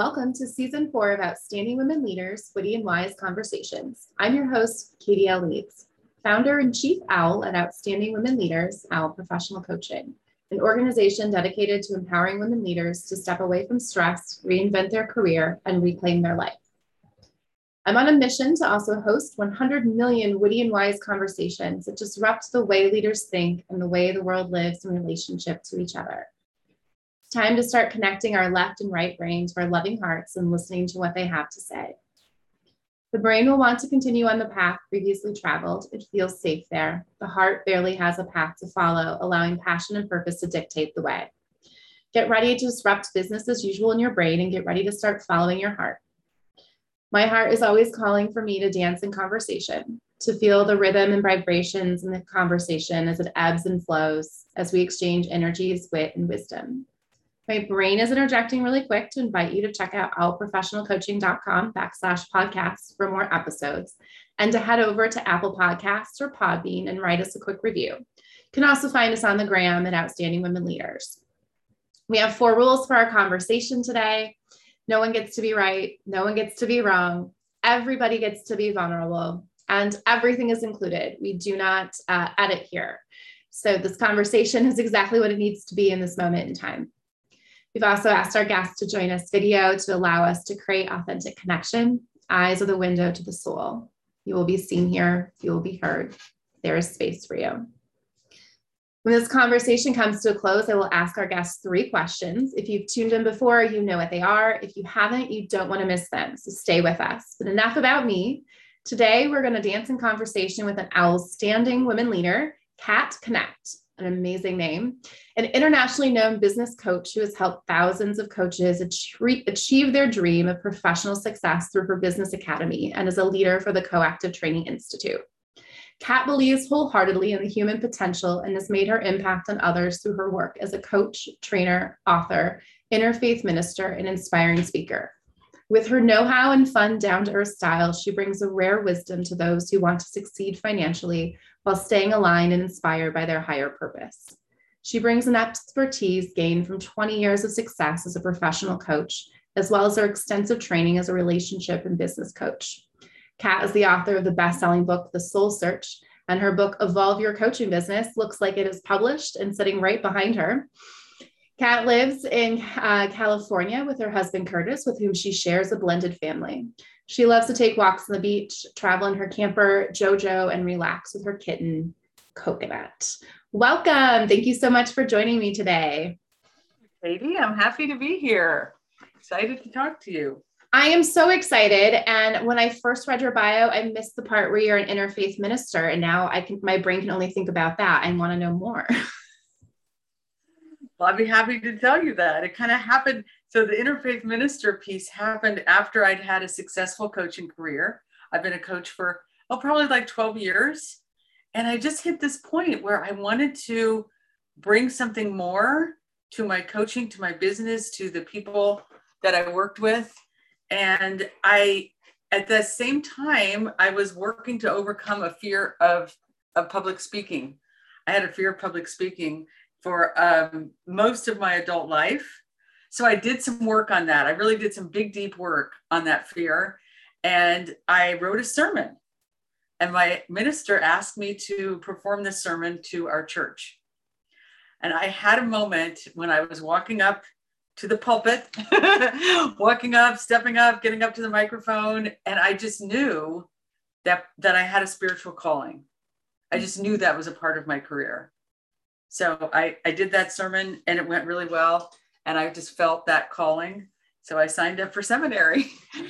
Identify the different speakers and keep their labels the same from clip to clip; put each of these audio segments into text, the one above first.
Speaker 1: Welcome to season four of Outstanding Women Leaders Witty and Wise Conversations. I'm your host, Katie L. Leeds, founder and chief OWL at Outstanding Women Leaders, OWL Professional Coaching, an organization dedicated to empowering women leaders to step away from stress, reinvent their career, and reclaim their life. I'm on a mission to also host 100 million witty and wise conversations that disrupt the way leaders think and the way the world lives in relationship to each other. Time to start connecting our left and right brain to our loving hearts and listening to what they have to say. The brain will want to continue on the path previously traveled. It feels safe there. The heart barely has a path to follow, allowing passion and purpose to dictate the way. Get ready to disrupt business as usual in your brain and get ready to start following your heart. My heart is always calling for me to dance in conversation, to feel the rhythm and vibrations in the conversation as it ebbs and flows, as we exchange energies, wit, and wisdom. My brain is interjecting really quick to invite you to check out owlprofessionalcoaching.com backslash podcasts for more episodes and to head over to Apple Podcasts or Podbean and write us a quick review. You can also find us on the gram at Outstanding Women Leaders. We have four rules for our conversation today. No one gets to be right. No one gets to be wrong. Everybody gets to be vulnerable, and everything is included. We do not uh, edit here. So, this conversation is exactly what it needs to be in this moment in time. We've also asked our guests to join us video to allow us to create authentic connection. Eyes are the window to the soul. You will be seen here, you will be heard. There is space for you. When this conversation comes to a close, I will ask our guests three questions. If you've tuned in before, you know what they are. If you haven't, you don't want to miss them. So stay with us. But enough about me. Today, we're going to dance in conversation with an outstanding women leader, Kat Knecht, an amazing name, an internationally known business coach who has helped thousands of coaches achieve their dream of professional success through her business academy and is a leader for the Coactive Training Institute. Kat believes wholeheartedly in the human potential and has made her impact on others through her work as a coach, trainer, author, interfaith minister, and inspiring speaker. With her know how and fun, down to earth style, she brings a rare wisdom to those who want to succeed financially while staying aligned and inspired by their higher purpose. She brings an expertise gained from 20 years of success as a professional coach, as well as her extensive training as a relationship and business coach. Kat is the author of the best selling book, The Soul Search, and her book, Evolve Your Coaching Business, looks like it is published and sitting right behind her. Kat lives in uh, California with her husband, Curtis, with whom she shares a blended family. She loves to take walks on the beach, travel in her camper, JoJo, and relax with her kitten, Coconut. Welcome. Thank you so much for joining me today.
Speaker 2: Katie, I'm happy to be here. Excited to talk to you.
Speaker 1: I am so excited. And when I first read your bio, I missed the part where you're an interfaith minister. And now I can my brain can only think about that. I want to know more.
Speaker 2: well, I'd be happy to tell you that. It kind of happened. So the interfaith minister piece happened after I'd had a successful coaching career. I've been a coach for oh, probably like 12 years. And I just hit this point where I wanted to bring something more to my coaching, to my business, to the people that I worked with and I, at the same time, I was working to overcome a fear of, of public speaking. I had a fear of public speaking for um, most of my adult life. So I did some work on that. I really did some big, deep work on that fear. And I wrote a sermon. And my minister asked me to perform this sermon to our church. And I had a moment when I was walking up to the pulpit, walking up, stepping up, getting up to the microphone. And I just knew that, that I had a spiritual calling. I just knew that was a part of my career. So I, I did that sermon and it went really well. And I just felt that calling. So I signed up for seminary.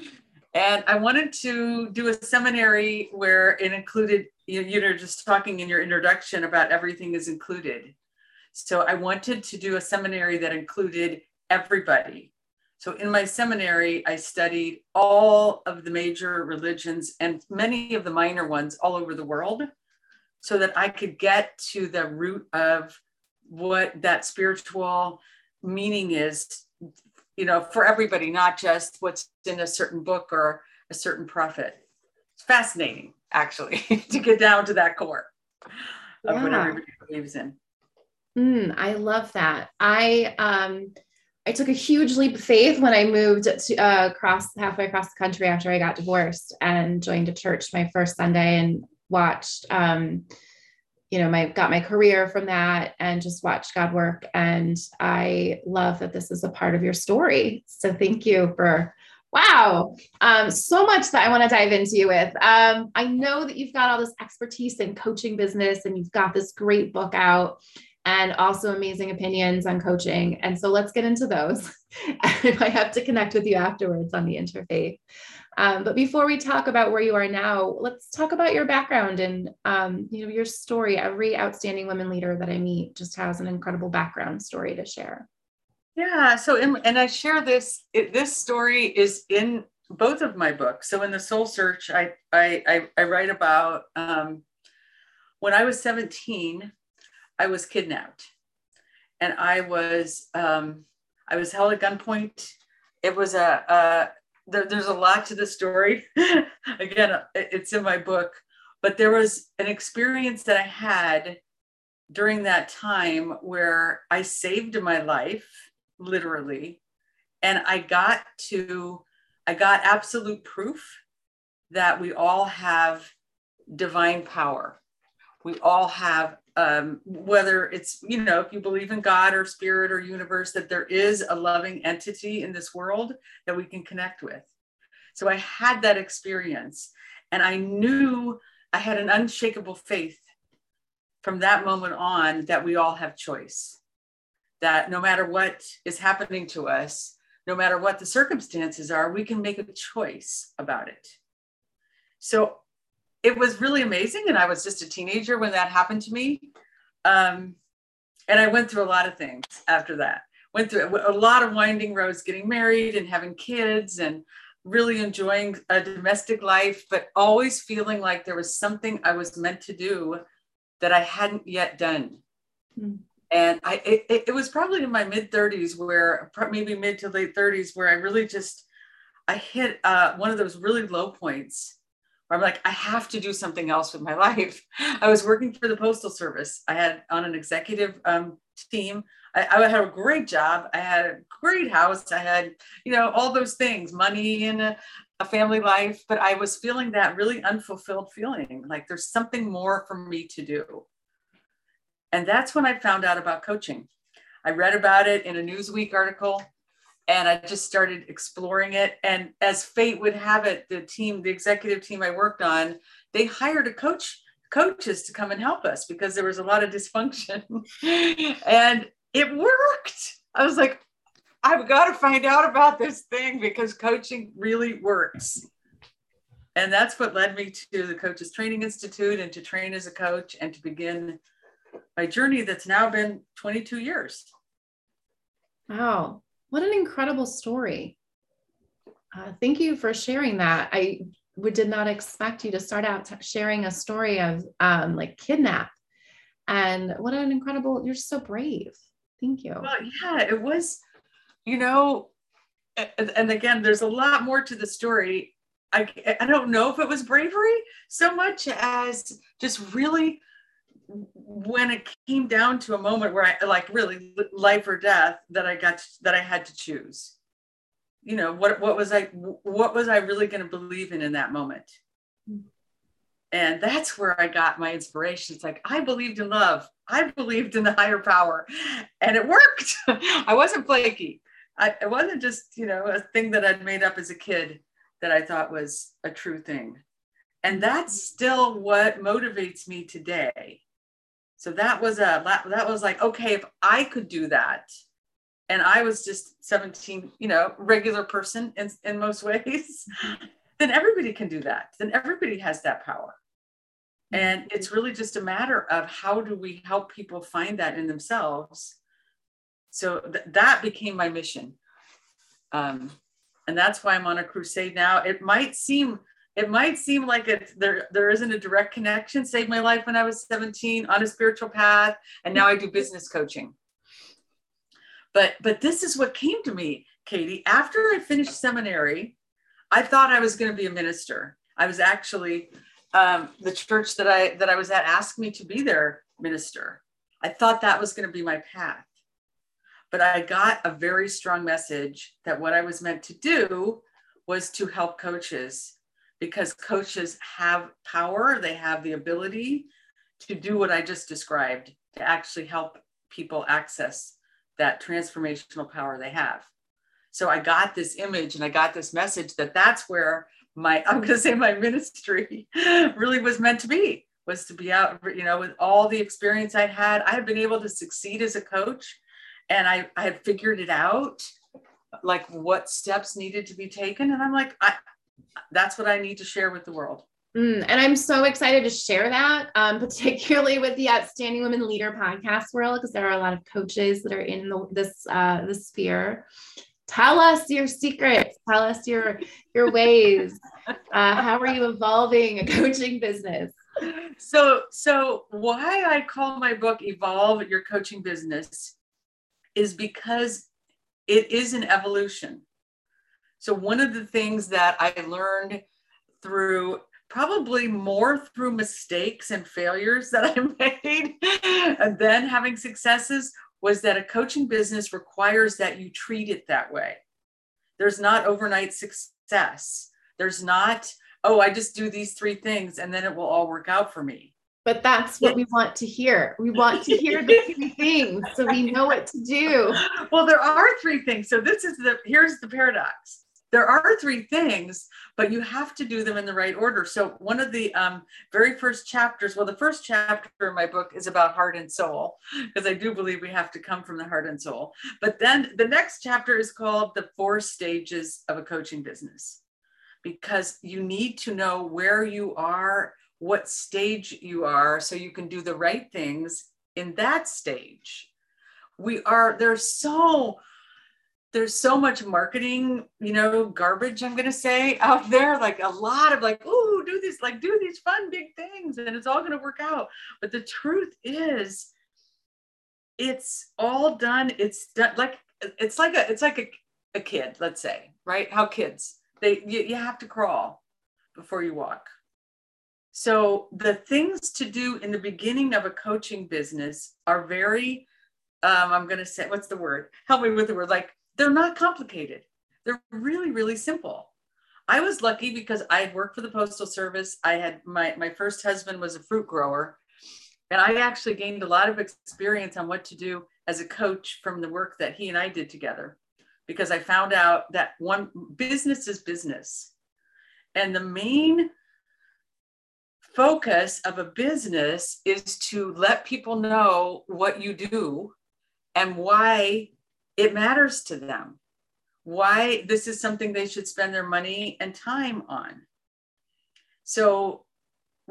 Speaker 2: and I wanted to do a seminary where it included, you know, you're just talking in your introduction about everything is included. So I wanted to do a seminary that included everybody. So in my seminary, I studied all of the major religions and many of the minor ones all over the world so that I could get to the root of what that spiritual meaning is, you know, for everybody, not just what's in a certain book or a certain prophet. It's fascinating, actually, to get down to that core of yeah. what everybody believes in.
Speaker 1: Mm, I love that. I um I took a huge leap of faith when I moved to, uh, across halfway across the country after I got divorced and joined a church my first Sunday and watched, um, you know, my got my career from that and just watched God work. And I love that this is a part of your story. So thank you for Wow. Um, so much that I want to dive into you with. Um, I know that you've got all this expertise in coaching business and you've got this great book out and also amazing opinions on coaching. And so let's get into those. If I have to connect with you afterwards on the interfaith. Um, but before we talk about where you are now, let's talk about your background and um, you know your story. Every outstanding women leader that I meet just has an incredible background story to share.
Speaker 2: Yeah. So, in, and I share this. It, this story is in both of my books. So, in the Soul Search, I I I, I write about um, when I was 17, I was kidnapped, and I was um, I was held at gunpoint. It was a, a there, there's a lot to the story. Again, it's in my book, but there was an experience that I had during that time where I saved my life literally. And I got to, I got absolute proof that we all have divine power. We all have, um, whether it's, you know, if you believe in God or spirit or universe, that there is a loving entity in this world that we can connect with. So I had that experience and I knew I had an unshakable faith from that moment on that we all have choice that no matter what is happening to us, no matter what the circumstances are, we can make a choice about it. So it was really amazing. And I was just a teenager when that happened to me. Um, and I went through a lot of things after that. Went through a lot of winding roads, getting married and having kids and really enjoying a domestic life, but always feeling like there was something I was meant to do that I hadn't yet done. Mm and I it, it was probably in my mid 30s where maybe mid to late 30s where I really just I hit uh, one of those really low points where I'm like I have to do something else with my life. I was working for the postal service. I had on an executive um, team. I, I, had a great job. I had a great house. I had you know all those things, money and a, a family life. But I was feeling that really unfulfilled feeling, like there's something more for me to do. And that's when I found out about coaching. I read about it in a Newsweek article and I just started exploring it. And as fate would have it, the team, the executive team I worked on, they hired a coach, coaches to come and help us because there was a lot of dysfunction. and it worked. I was like, I've got to find out about this thing because coaching really works. And that's what led me to the Coaches Training Institute and to train as a coach and to begin my journey that's now been 22 years.
Speaker 1: Wow, what an incredible story. Uh, thank you for sharing that. I would, did not expect you to start out t- sharing a story of um, like kidnap. And what an incredible, you're so brave. Thank you.
Speaker 2: Well, yeah, it was, you know, and, and again, there's a lot more to the story. I, I don't know if it was bravery so much as just really when it came down to a moment where I like really life or death that I got to, that I had to choose. You know, what what was I what was I really going to believe in in that moment? And that's where I got my inspiration. It's like I believed in love. I believed in the higher power. And it worked. I wasn't flaky. I, it wasn't just, you know, a thing that I'd made up as a kid that I thought was a true thing. And that's still what motivates me today so that was a that was like okay if i could do that and i was just 17 you know regular person in, in most ways then everybody can do that. Then everybody has that power. And it's really just a matter of how do we help people find that in themselves. So th- that became my mission. Um, and that's why i'm on a crusade now. It might seem it might seem like it's there there isn't a direct connection. Saved my life when i was 17 on a spiritual path and now i do business coaching. But but this is what came to me katie. After i finished seminary i thought i was going to be a minister. I was actually um, the church that i that i was at asked me to be their minister. I thought that was going to be my path. But I got a very strong message that what I was meant to do was to help coaches because coaches have power, they have the ability to do what I just described to actually help people access that transformational power they have. So I got this image and I got this message that that's where my I'm going to say my ministry really was meant to be was to be out you know with all the experience I'd had I had been able to succeed as a coach and I I had figured it out like what steps needed to be taken and I'm like I that's what I need to share with the world.
Speaker 1: Mm, and I'm so excited to share that, um, particularly with the Outstanding Women Leader podcast world, because there are a lot of coaches that are in the, this uh, this sphere. Tell us your secrets. Tell us your your ways. Uh, how are you evolving a coaching business?
Speaker 2: So, so why I call my book "Evolve Your Coaching Business" is because it is an evolution. So, one of the things that I learned through probably more through mistakes and failures that I made and then having successes was that a coaching business requires that you treat it that way. There's not overnight success. There's not, oh, I just do these three things and then it will all work out for me.
Speaker 1: But that's what we want to hear. We want to hear the three things so we know what to do.
Speaker 2: Well, there are three things. So this is the here's the paradox there are three things, but you have to do them in the right order. So, one of the um, very first chapters, well, the first chapter in my book is about heart and soul, because I do believe we have to come from the heart and soul. But then the next chapter is called The Four Stages of a Coaching Business, because you need to know where you are, what stage you are, so you can do the right things in that stage. We are, there's so there's so much marketing, you know, garbage, I'm going to say out there, like a lot of like, oh, do this, like do these fun big things and it's all going to work out. But the truth is, it's all done. It's done like, it's like a, it's like a, a kid, let's say, right? How kids, they, you, you have to crawl before you walk. So the things to do in the beginning of a coaching business are very, um, I'm going to say, what's the word? Help me with the word, like they're not complicated. They're really, really simple. I was lucky because I had worked for the Postal Service. I had my, my first husband was a fruit grower. And I actually gained a lot of experience on what to do as a coach from the work that he and I did together because I found out that one business is business. And the main focus of a business is to let people know what you do and why it matters to them why this is something they should spend their money and time on. So,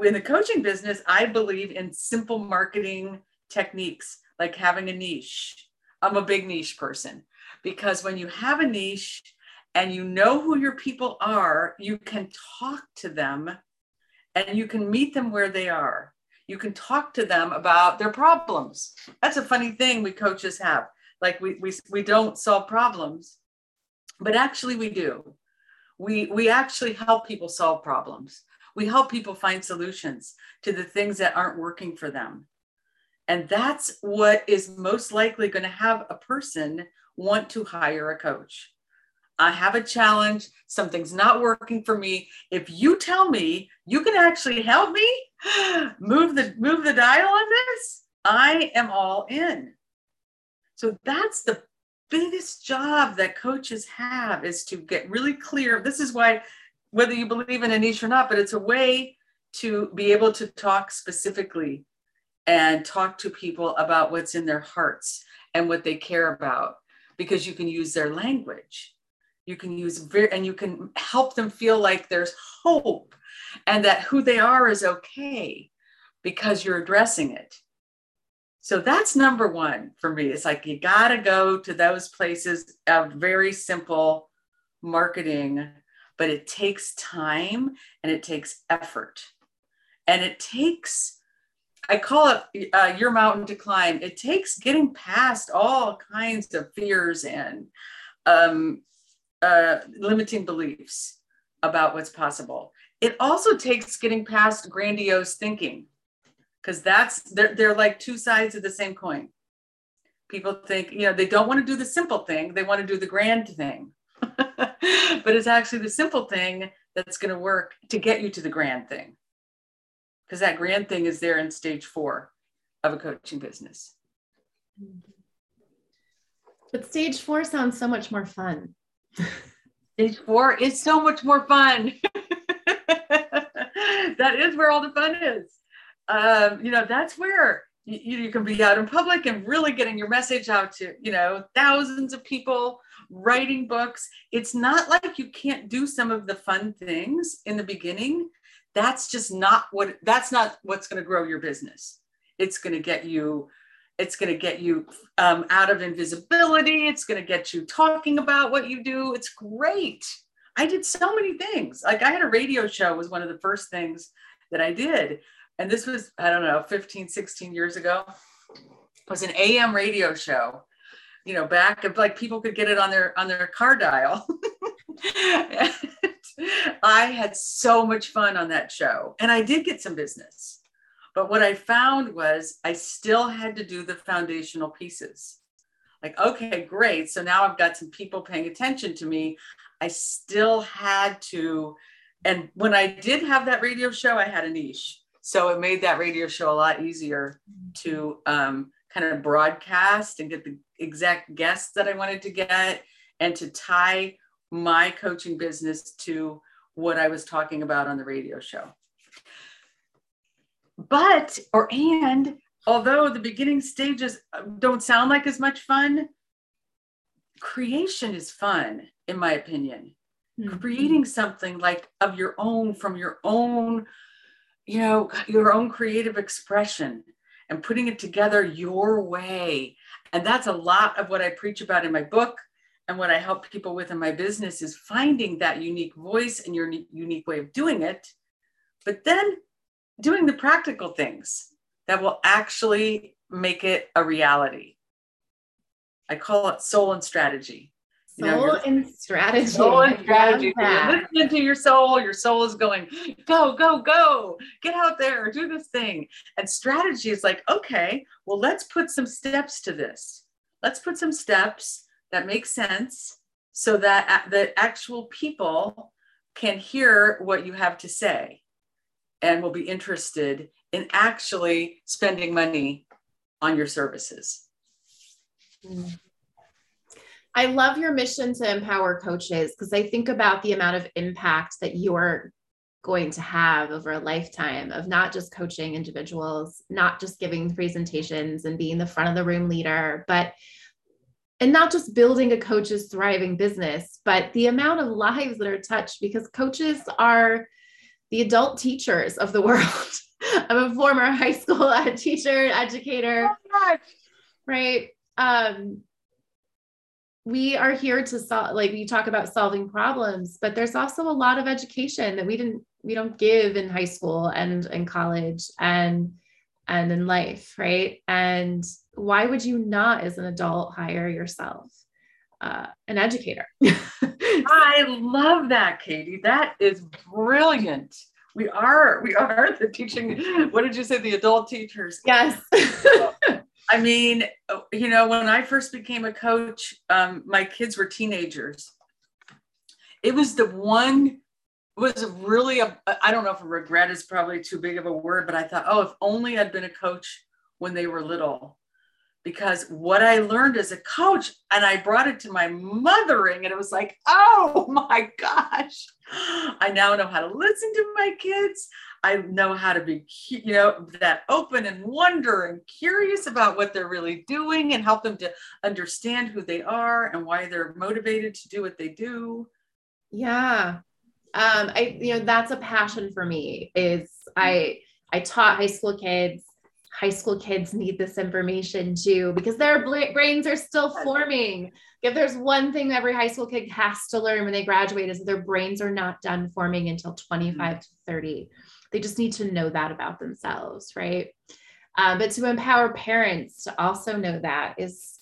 Speaker 2: in the coaching business, I believe in simple marketing techniques like having a niche. I'm a big niche person because when you have a niche and you know who your people are, you can talk to them and you can meet them where they are. You can talk to them about their problems. That's a funny thing we coaches have like we we we don't solve problems but actually we do. We we actually help people solve problems. We help people find solutions to the things that aren't working for them. And that's what is most likely going to have a person want to hire a coach. I have a challenge, something's not working for me. If you tell me you can actually help me move the move the dial on this, I am all in. So that's the biggest job that coaches have is to get really clear. This is why, whether you believe in a niche or not, but it's a way to be able to talk specifically and talk to people about what's in their hearts and what they care about because you can use their language you can use very and you can help them feel like there's hope and that who they are is okay because you're addressing it so that's number one for me. It's like you got to go to those places of very simple marketing, but it takes time and it takes effort. And it takes, I call it uh, your mountain to climb. It takes getting past all kinds of fears and um, uh, limiting beliefs about what's possible. It also takes getting past grandiose thinking because that's they're, they're like two sides of the same coin people think, you know, they don't want to do the simple thing, they want to do the grand thing. but it's actually the simple thing that's going to work to get you to the grand thing. Because that grand thing is there in stage four of a coaching business.
Speaker 1: But stage four sounds so much more fun.
Speaker 2: stage four is so much more fun. that is where all the fun is. Um, you know, that's where you, you can be out in public and really getting your message out to, you know, thousands of people writing books. It's not like you can't do some of the fun things in the beginning. That's just not what that's not what's going to grow your business. It's going to get you it's going to get you um, out of invisibility. It's going to get you talking about what you do. It's great. I did so many things. Like I had a radio show was one of the first things that I did. And this was, I don't know, 15, 16 years ago. It was an AM radio show, you know, back of like people could get it on their on their car dial. I had so much fun on that show. And I did get some business. But what I found was I still had to do the foundational pieces. Like, okay, great. So now I've got some people paying attention to me. I still had to, and when I did have that radio show, I had a niche. So it made that radio show a lot easier to um, kind of broadcast and get the exact guests that I wanted to get and to tie my coaching business to what I was talking about on the radio show. But or and although the beginning stages uh, don't sound like as much fun creation is fun in my opinion. Mm-hmm. creating something like of your own from your own you know your own creative expression and putting it together your way and that's a lot of what i preach about in my book and what i help people with in my business is finding that unique voice and your unique way of doing it but then doing the practical things that will actually make it a reality. I call it soul and strategy.
Speaker 1: Soul you know, and strategy.
Speaker 2: Soul and strategy. You're listening to your soul. Your soul is going, go, go, go. Get out there, do this thing. And strategy is like, okay, well, let's put some steps to this. Let's put some steps that make sense so that the actual people can hear what you have to say and will be interested in actually spending money on your services. Mm.
Speaker 1: I love your mission to empower coaches because I think about the amount of impact that you're going to have over a lifetime of not just coaching individuals, not just giving presentations and being the front of the room leader, but and not just building a coach's thriving business, but the amount of lives that are touched because coaches are the adult teachers of the world. I'm a former high school teacher, educator, oh right? Um, we are here to solve, like we talk about solving problems, but there's also a lot of education that we didn't, we don't give in high school and in college and and in life, right? And why would you not, as an adult, hire yourself? Uh, an educator.
Speaker 2: I love that, Katie. That is brilliant. We are, we are the teaching. What did you say? The adult teachers.
Speaker 1: Yes.
Speaker 2: I mean, you know, when I first became a coach, um, my kids were teenagers. It was the one was really a I don't know if regret is probably too big of a word, but I thought, oh, if only I'd been a coach when they were little because what I learned as a coach, and I brought it to my mothering, and it was like, oh my gosh, I now know how to listen to my kids. I know how to be, you know, that open and wonder and curious about what they're really doing and help them to understand who they are and why they're motivated to do what they do.
Speaker 1: Yeah. Um, I, you know, that's a passion for me is I, I taught high school kids high school kids need this information too because their brains are still forming. If there's one thing every high school kid has to learn when they graduate is that their brains are not done forming until 25 mm-hmm. to 30. They just need to know that about themselves, right? Um, but to empower parents to also know that is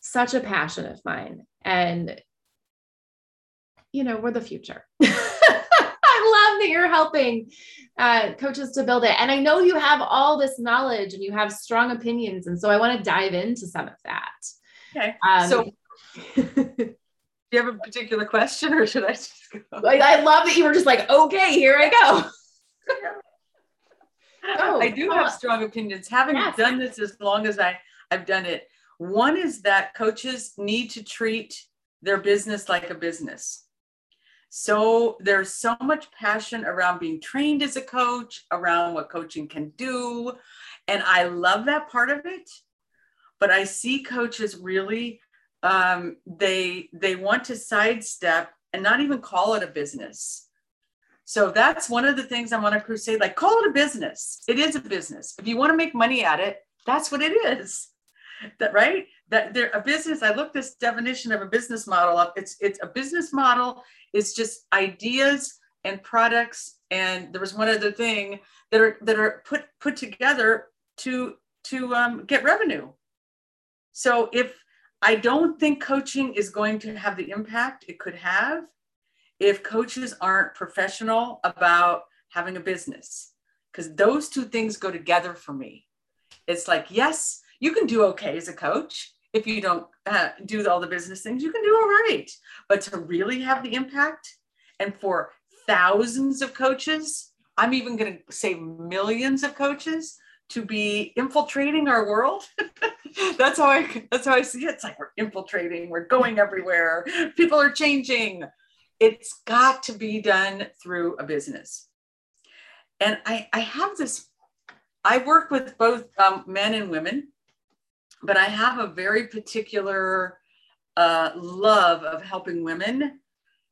Speaker 1: such a passion of mine. And, you know, we're the future. Love that you're helping uh, coaches to build it. And I know you have all this knowledge and you have strong opinions. And so I want to dive into some of that.
Speaker 2: Okay. Um, so, do you have a particular question or should I just
Speaker 1: go? I love that you were just like, okay, here I go.
Speaker 2: oh, I do have strong opinions. Having yes. done this as long as I, I've done it, one is that coaches need to treat their business like a business. So there's so much passion around being trained as a coach, around what coaching can do. And I love that part of it. But I see coaches really um, they they want to sidestep and not even call it a business. So that's one of the things I'm on a crusade like call it a business. It is a business. If you want to make money at it, that's what it is. That right? That they're a business. I looked this definition of a business model up. It's it's a business model. It's just ideas and products. And there was one other thing that are that are put put together to to um, get revenue. So if I don't think coaching is going to have the impact it could have if coaches aren't professional about having a business, because those two things go together for me. It's like, yes, you can do okay as a coach if you don't uh, do all the business things, you can do all right. But to really have the impact and for thousands of coaches, I'm even going to say millions of coaches to be infiltrating our world. that's how I that's how I see it. It's like we're infiltrating, we're going everywhere, people are changing. It's got to be done through a business. And I, I have this, I work with both um, men and women, but I have a very particular uh, love of helping women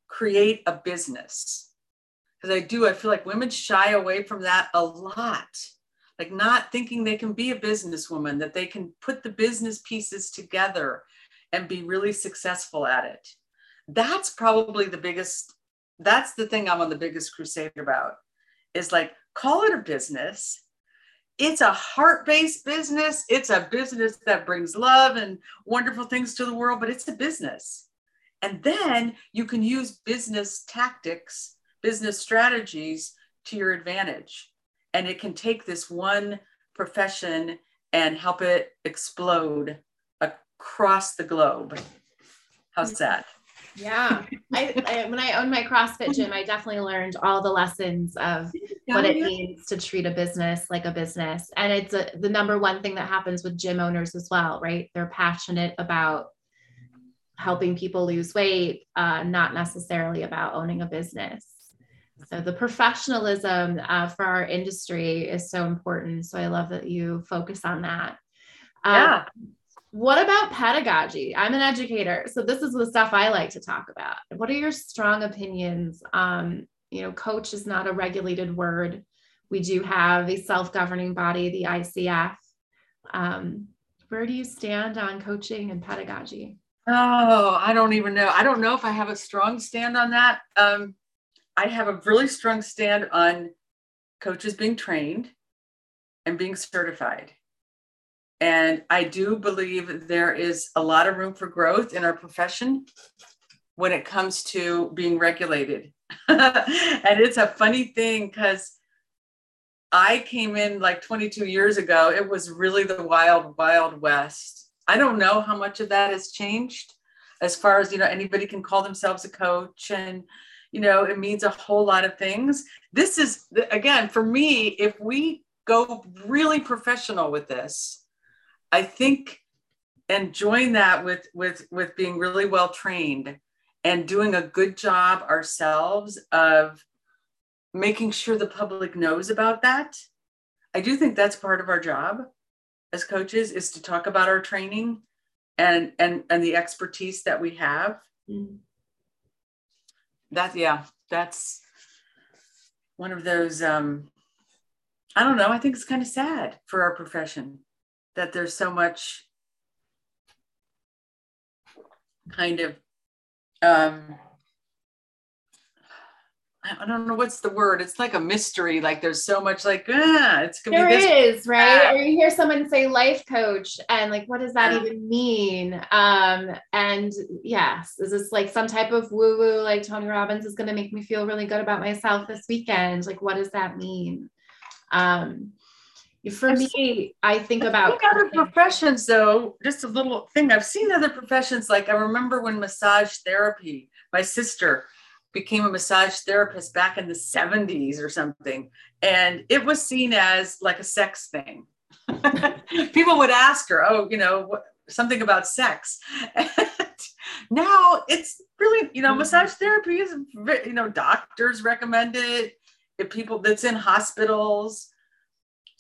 Speaker 2: create a business. Because I do, I feel like women shy away from that a lot like not thinking they can be a businesswoman, that they can put the business pieces together and be really successful at it. That's probably the biggest, that's the thing I'm on the biggest crusade about is like, call it a business. It's a heart based business. It's a business that brings love and wonderful things to the world, but it's a business. And then you can use business tactics, business strategies to your advantage and it can take this one profession and help it explode across the globe. How's that?
Speaker 1: Yeah, I, I, when I owned my CrossFit gym, I definitely learned all the lessons of what it means to treat a business like a business, and it's a, the number one thing that happens with gym owners as well, right? They're passionate about helping people lose weight, uh, not necessarily about owning a business. So the professionalism uh, for our industry is so important. So I love that you focus on that.
Speaker 2: Um, yeah.
Speaker 1: What about pedagogy? I'm an educator, so this is the stuff I like to talk about. What are your strong opinions? Um, you know, coach is not a regulated word. We do have a self-governing body, the ICF. Um, where do you stand on coaching and pedagogy?
Speaker 2: Oh, I don't even know. I don't know if I have a strong stand on that. Um, I have a really strong stand on coaches being trained and being certified. And I do believe there is a lot of room for growth in our profession when it comes to being regulated. and it's a funny thing because I came in like 22 years ago. It was really the wild, wild west. I don't know how much of that has changed as far as, you know, anybody can call themselves a coach and, you know it means a whole lot of things this is again for me if we go really professional with this i think and join that with with with being really well trained and doing a good job ourselves of making sure the public knows about that i do think that's part of our job as coaches is to talk about our training and and and the expertise that we have. Mm-hmm. That yeah that's one of those um i don't know i think it's kind of sad for our profession that there's so much kind of um I don't know what's the word. It's like a mystery. Like there's so much like ah, it's
Speaker 1: gonna there be this, is right. Or you hear someone say life coach, and like, what does that even mean? Um, and yes, is this like some type of woo woo? Like Tony Robbins is gonna make me feel really good about myself this weekend. Like, what does that mean? Um, for me, I think about
Speaker 2: other professions though. Just a little thing. I've seen other professions. Like I remember when massage therapy. My sister became a massage therapist back in the 70s or something. And it was seen as like a sex thing. People would ask her, oh, you know, what, something about sex. And now it's really, you know, mm-hmm. massage therapy is, you know, doctors recommend it. If people that's in hospitals.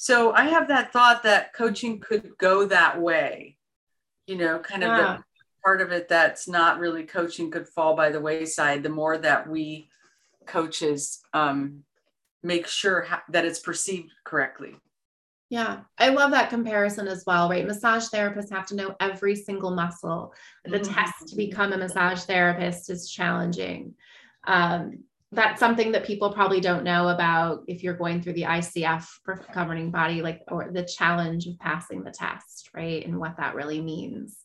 Speaker 2: So I have that thought that coaching could go that way, you know, kind of yeah. the part of it that's not really coaching could fall by the wayside the more that we coaches um, make sure ha- that it's perceived correctly
Speaker 1: yeah, I love that comparison as well, right? Massage therapists have to know every single muscle. The mm-hmm. test to become a massage therapist is challenging. Um, that's something that people probably don't know about if you're going through the ICF governing body, like, or the challenge of passing the test, right? And what that really means.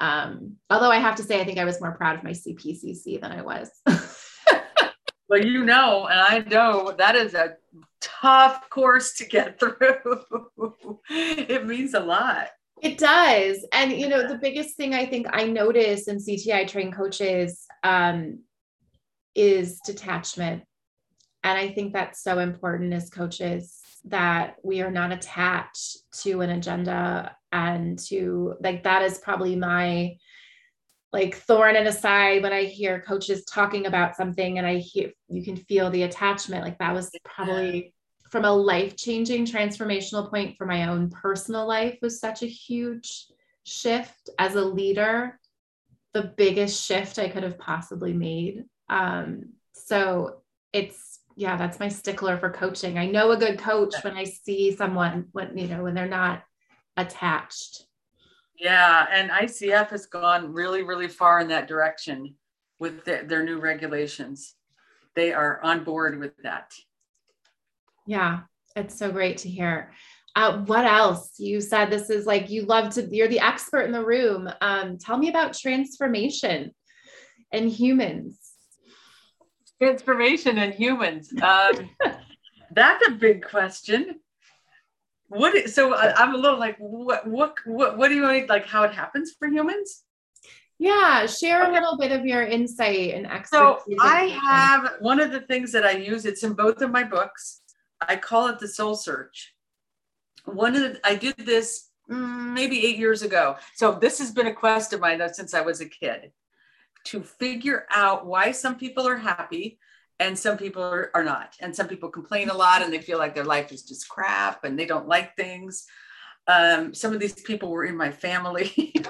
Speaker 1: Um, although I have to say, I think I was more proud of my CPCC than I was.
Speaker 2: well, you know, and I know that is a tough course to get through. it means a lot.
Speaker 1: It does. And, you know, the biggest thing I think I notice in CTI trained coaches um, is detachment. And I think that's so important as coaches that we are not attached to an agenda and to like that is probably my like thorn in a side when I hear coaches talking about something and I hear you can feel the attachment. Like that was probably from a life changing transformational point for my own personal life was such a huge shift as a leader, the biggest shift I could have possibly made. Um, so it's yeah, that's my stickler for coaching. I know a good coach when I see someone when you know when they're not attached.
Speaker 2: Yeah, and ICF has gone really, really far in that direction with the, their new regulations. They are on board with that.
Speaker 1: Yeah, it's so great to hear. Uh, what else? You said this is like you love to, you're the expert in the room. Um, tell me about transformation and humans.
Speaker 2: Transformation in humans. Um, that's a big question. What so i'm a little like what what what, what do you mean like how it happens for humans?
Speaker 1: Yeah share okay. a little bit of your insight and expertise
Speaker 2: so i have one of the things that i use it's in both of my books. I call it the soul search. One of the, i did this mm, maybe eight years ago. So this has been a quest of mine since i was a kid to figure out why some people are happy and some people are, are not. And some people complain a lot and they feel like their life is just crap and they don't like things. Um, some of these people were in my family.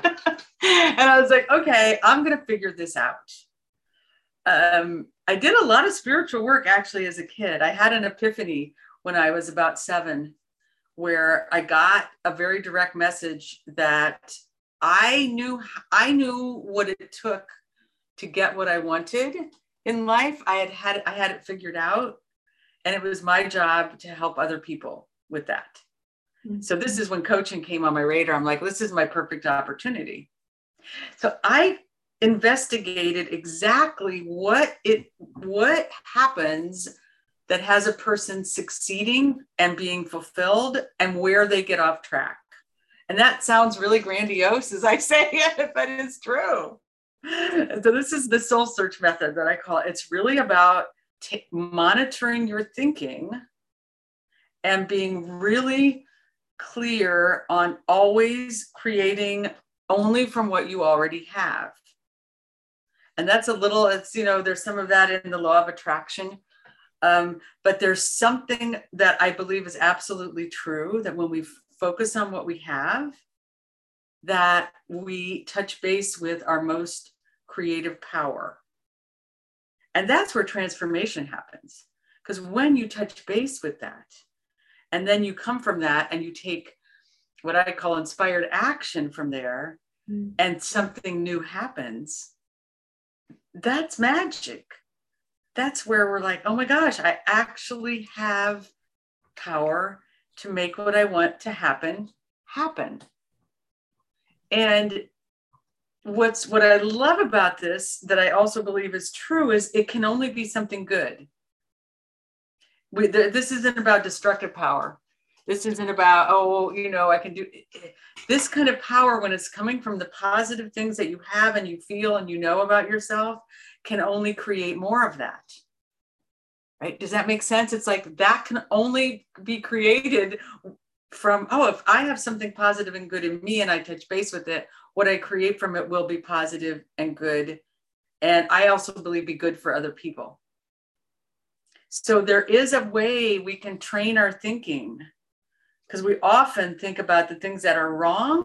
Speaker 2: And i was like okay i'm going to figure this out. Um, i did a lot of spiritual work actually as a kid. I had an epiphany when i was about seven where i got a very direct message that i knew i knew what it took to get what i wanted in life i had had i had it figured out. And it was my job to help other people with that. Mm-hmm. so this is when coaching came on my radar. I'm like this is my perfect opportunity. So i investigated exactly what it what happens that has a person succeeding and being fulfilled and where they get off track. And that sounds really grandiose as i say it but it's true so this is the soul search method that I call it. It's really about t- monitoring your thinking and being really clear on always creating only from what you already have. And that's a little, it's, you know, there's some of that in the law of attraction. Um, but there's something that I believe is absolutely true that when we focus on what we have, that we touch base with our most creative power. And that's where transformation happens. Because when you touch base with that, and then you come from that and you take what I call inspired action from there, mm. and something new happens, that's magic. that's where we're like, oh my gosh, I actually have power to make what I want to happen happen. And what's what I love about this that I also believe is true is it can only be something good. We, this isn't about destructive power. This isn't about oh you know I can do this kind of power when it's coming from the positive things that you have and you feel and you know about yourself can only create more of that. Right? Does that make sense? It's like that can only be created from oh if i have something positive and good in me and i touch base with it what i create from it will be positive and good. And i also believe be good for other people. So there is a way we can train our thinking because we often think about the things that are wrong.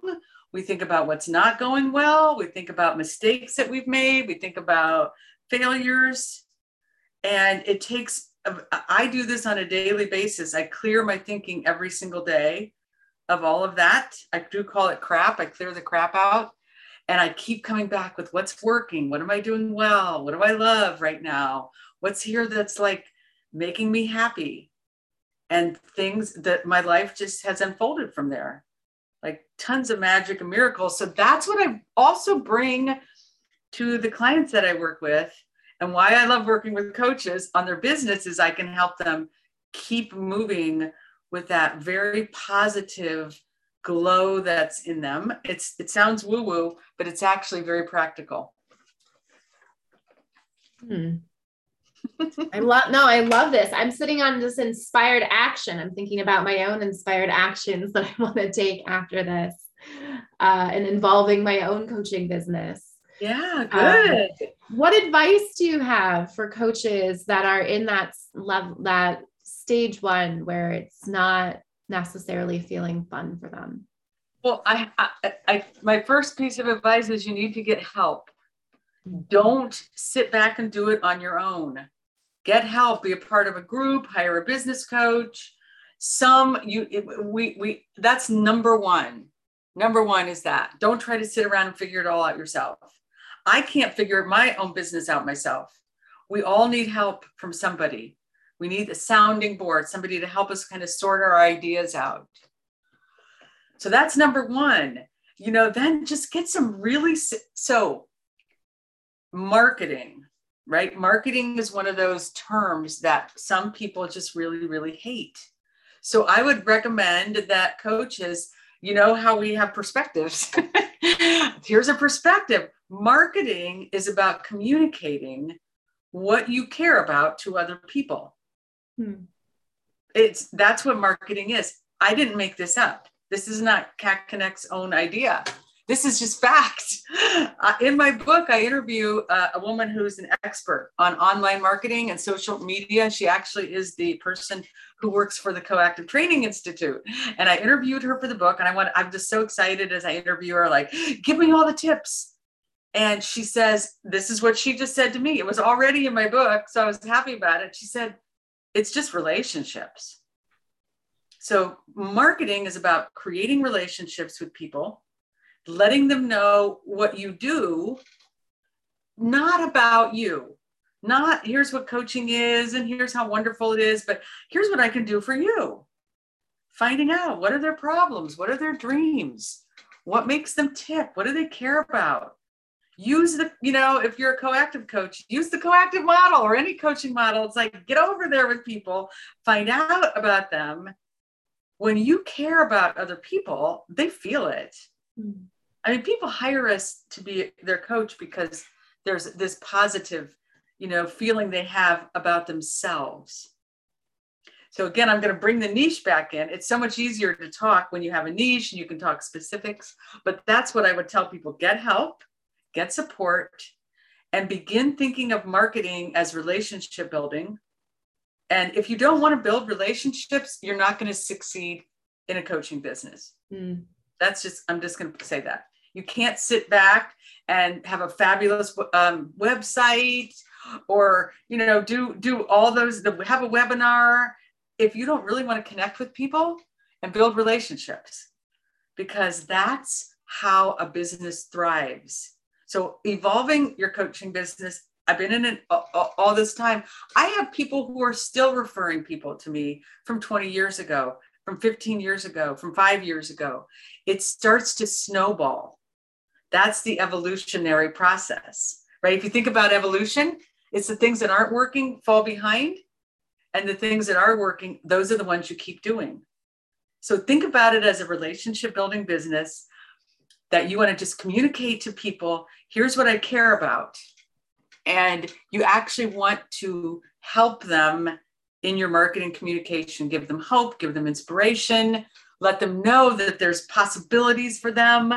Speaker 2: We think about what's not going well. We think about mistakes that we've made. We think about failures. And it takes I do this on a daily basis. I clear my thinking every single day of all of that. I do call it crap. I clear the crap out and I keep coming back with what's working. What am I doing well? What do I love right now? What's here that's like making me happy? And things that my life just has unfolded from there, like tons of magic and miracles. So that's what I also bring to the clients that I work with and why I love working with coaches on their businesses, I can help them keep moving with that very positive glow that's in them. It's it sounds woo woo, but it's actually very practical.
Speaker 1: Hmm. I love no, I love this. I'm sitting on this inspired action. I'm thinking about my own inspired actions that I want to take after this, uh, and involving my own coaching business.
Speaker 2: Yeah, um, good.
Speaker 1: Um, what advice do you have for coaches that are in that level, that stage one where it's not necessarily feeling fun for them?
Speaker 2: Well, I, I, I my first piece of advice is you need to get help. Don't sit back and do it on your own. Get help. Be a part of a group. Hire a business coach. Some you we we that's number one. Number one is that don't try to sit around and figure it all out yourself. I can't figure my own business out myself. We all need help from somebody. We need a sounding board, somebody to help us kind of sort our ideas out. So that's number one. You know, then just get some really so marketing, right? Marketing is one of those terms that some people just really, really hate. So I would recommend that coaches, you know, how we have perspectives. Here's a perspective marketing is about communicating what you care about to other people. Hmm. It's that's what marketing is. I didn't make this up. This is not CAC Connect's own idea. This is just fact. Uh, in my book, I interview uh, a woman who's an expert on online marketing and social media. She actually is the person who works for the Coactive Training Institute. And I interviewed her for the book. And I want, I'm just so excited as I interview her, like, give me all the tips and she says, This is what she just said to me. It was already in my book. So I was happy about it. She said, It's just relationships. So marketing is about creating relationships with people, letting them know what you do, not about you. Not here's what coaching is and here's how wonderful it is, but here's what I can do for you. Finding out what are their problems? What are their dreams? What makes them tick? What do they care about? Use the you know if you're a coactive coach use the coactive model or any coaching model. It's like get over there with people find out about them. When you care about other people they feel it. Mm-hmm. i mean people hire us to be their coach because there's this positive you know feeling they have about themselves. So again i'm going to bring the niche back in. It's so much easier to talk when you have a niche and you can talk specifics but that's what i would tell people get help get support, and begin thinking of marketing as relationship building. And if you don't want to build relationships, you're not going to succeed in a coaching business. Mm. That's just, I'm just going to say that. You can't sit back and have a fabulous um, website or, you know, do, do all those, have a webinar if you don't really want to connect with people and build relationships because that's how a business thrives so evolving your coaching business I've been in it all, this time. I have people who are still referring people to me from 20 years ago, from 15 years ago, from five years ago. It starts to snowball. That's the evolutionary process, right? If you think about evolution, it's the things that aren't working fall behind, and the things that are working, those are the ones you keep doing. So think about it as a relationship building business that you want to just communicate to people here's what I care about. And you actually want to help them in your marketing communication, give them hope, give them inspiration, let them know that there's possibilities for them.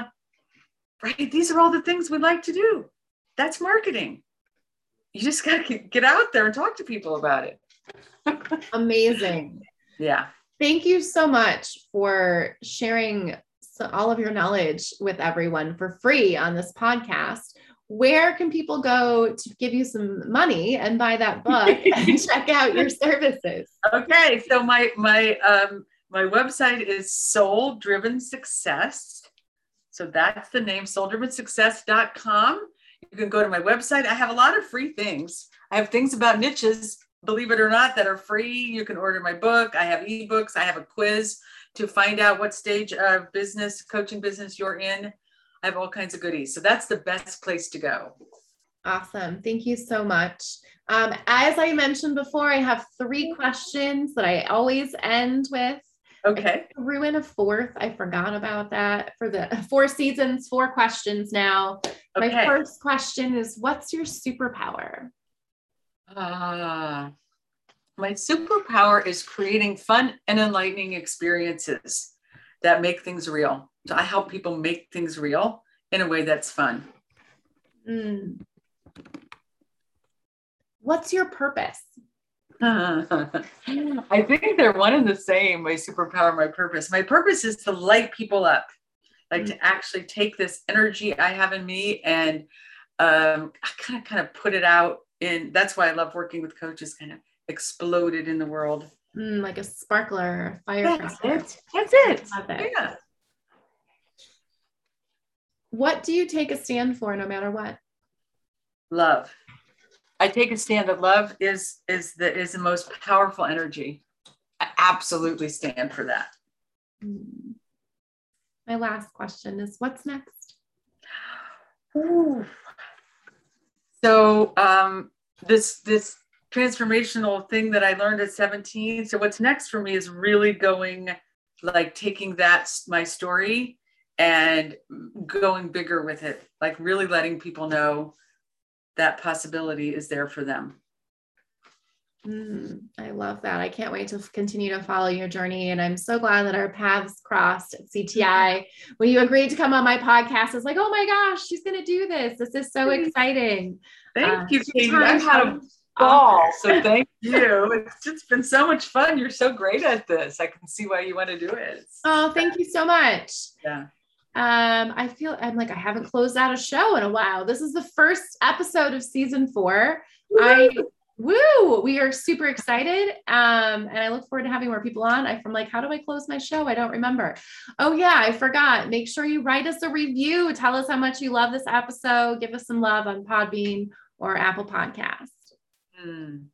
Speaker 2: Right? These are all the things we like to do. That's marketing. You just got to get out there and talk to people about it.
Speaker 1: Amazing.
Speaker 2: Yeah.
Speaker 1: Thank you so much for sharing all of your knowledge with everyone for free on this podcast. Where can people go to give you some money and buy that book and check out your services?
Speaker 2: Okay, so my my um my website is Soul Driven Success. So that's the name, souldrivensuccess.com. You can go to my website. I have a lot of free things. I have things about niches believe it or not, that are free. You can order my book. I have ebooks. I have a quiz to find out what stage of business, coaching business you're in. I have all kinds of goodies. So that's the best place to go.
Speaker 1: Awesome. Thank you so much. Um, as I mentioned before, I have three questions that I always end with.
Speaker 2: Okay.
Speaker 1: Ruin a fourth. I forgot about that for the four seasons, four questions now. Okay. My first question is What's your superpower?
Speaker 2: Ah, my superpower is creating fun and enlightening experiences that make things real. So I help people make things real in a way that's fun.
Speaker 1: Mm. What's your purpose?
Speaker 2: I think they're one and the same my superpower, my purpose. My purpose is to light people up, like mm. to actually take this energy I have in me and um, I kind of kind of put it out and that's why I love working with coaches, kind of exploded in the world.
Speaker 1: Mm, like a sparkler, fire.
Speaker 2: That's it. That's it. it. Yeah.
Speaker 1: What do you take a stand for no matter what?
Speaker 2: Love. I take a stand that love is is the is the most powerful energy. I absolutely stand for that.
Speaker 1: Mm. My last question is what's next?
Speaker 2: Ooh, so um, this this transformational thing that I learned at 17. So what's next for me is really going like taking that my story and going bigger with it, like really letting people know that possibility is there for them.
Speaker 1: Mm, I love that. I can't wait to continue to follow your journey. And I'm so glad that our paths crossed at CTI. When you agreed to come on my podcast, it's like, oh my gosh, she's going to do this. This is so exciting.
Speaker 2: Thank uh, you. I've had a ball. So thank you. It's just been so much fun. You're so great at this. I can see why you want to do it.
Speaker 1: Oh, thank you so much.
Speaker 2: Yeah.
Speaker 1: Um, I feel I'm like I haven't closed out a show in a while. This is the first episode of season four. Woo! I woo we are super excited um and i look forward to having more people on i from like how do i close my show i don't remember oh yeah i forgot make sure you write us a review tell us how much you love this episode give us some love on podbean or apple podcast
Speaker 2: mm.